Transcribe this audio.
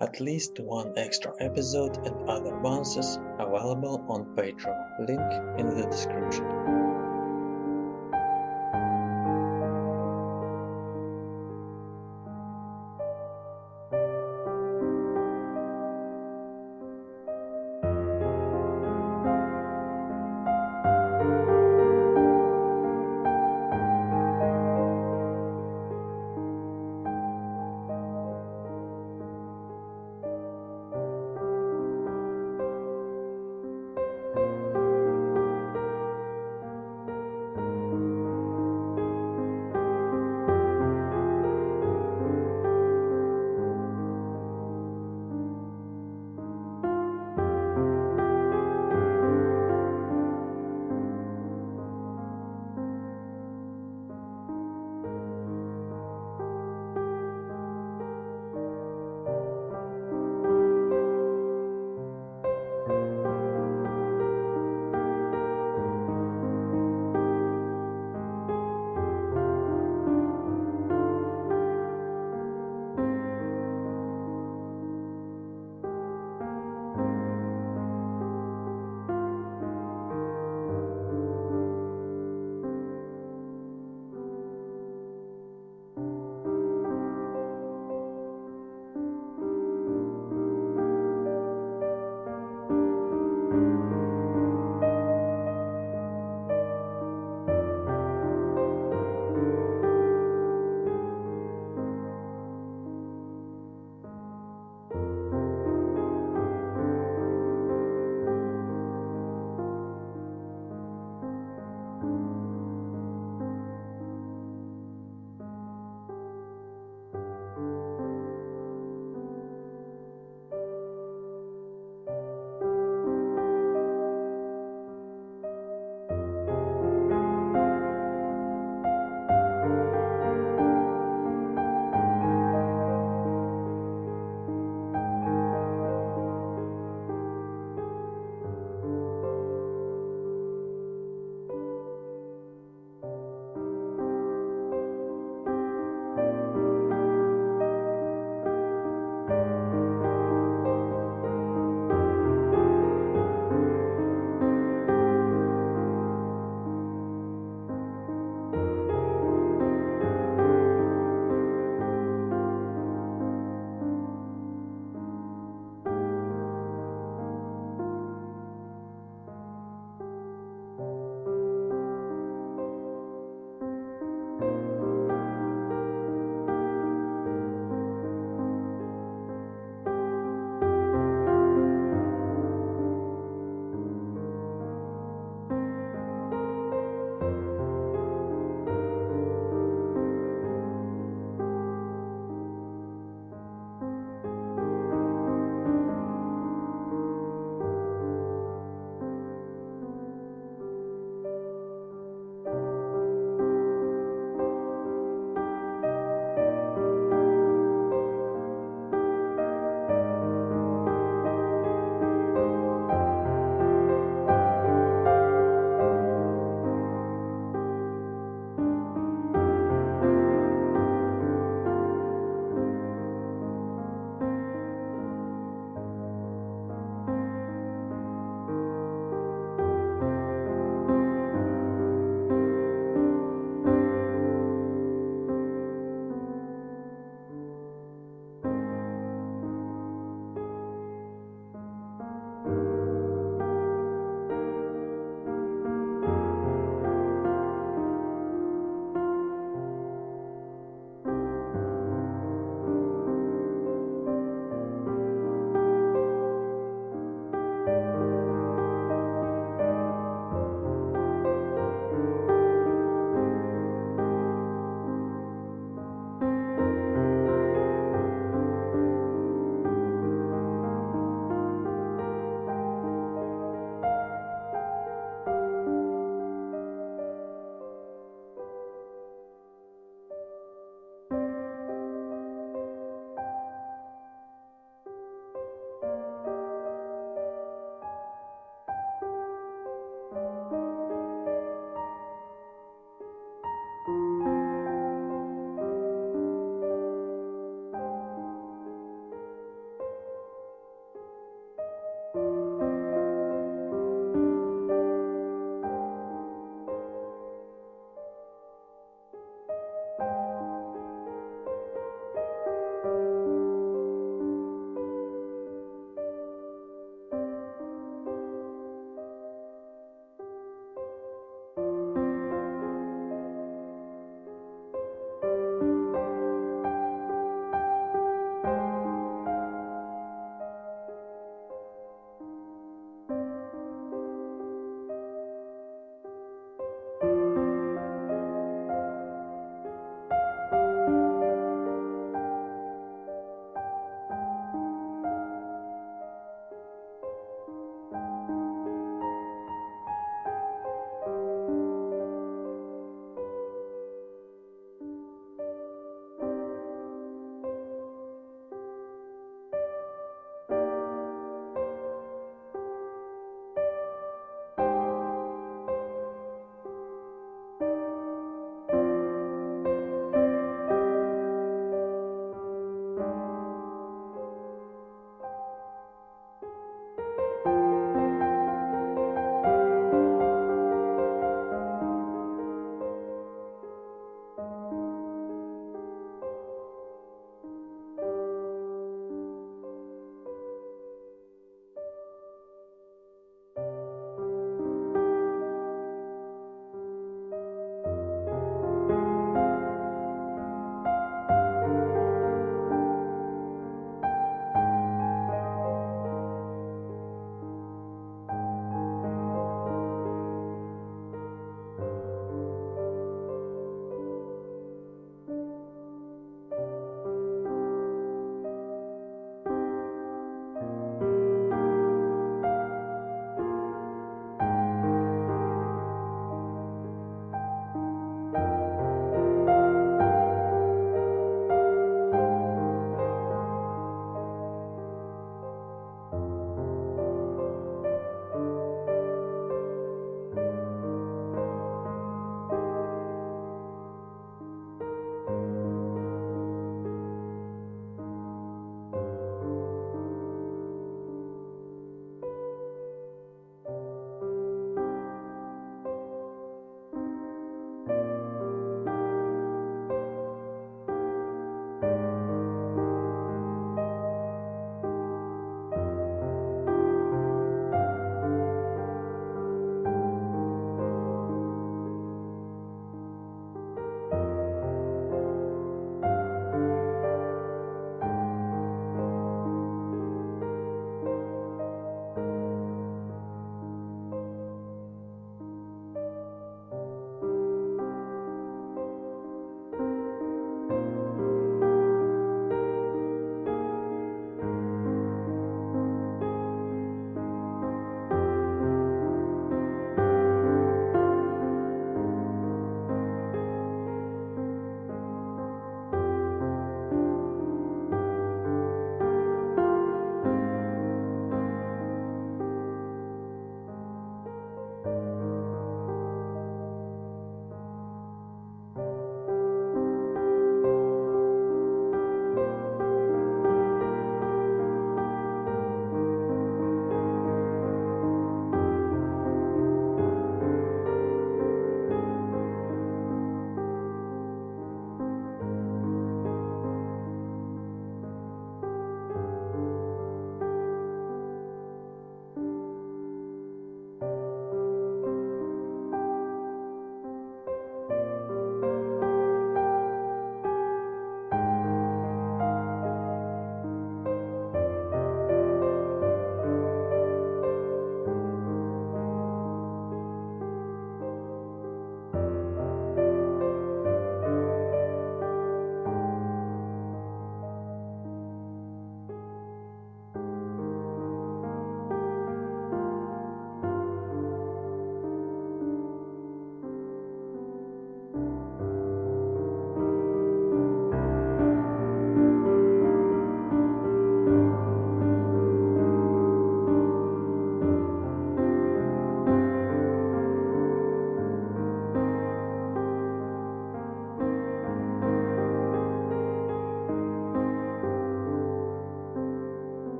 at least one extra episode and other bonuses available on Patreon, link in the description.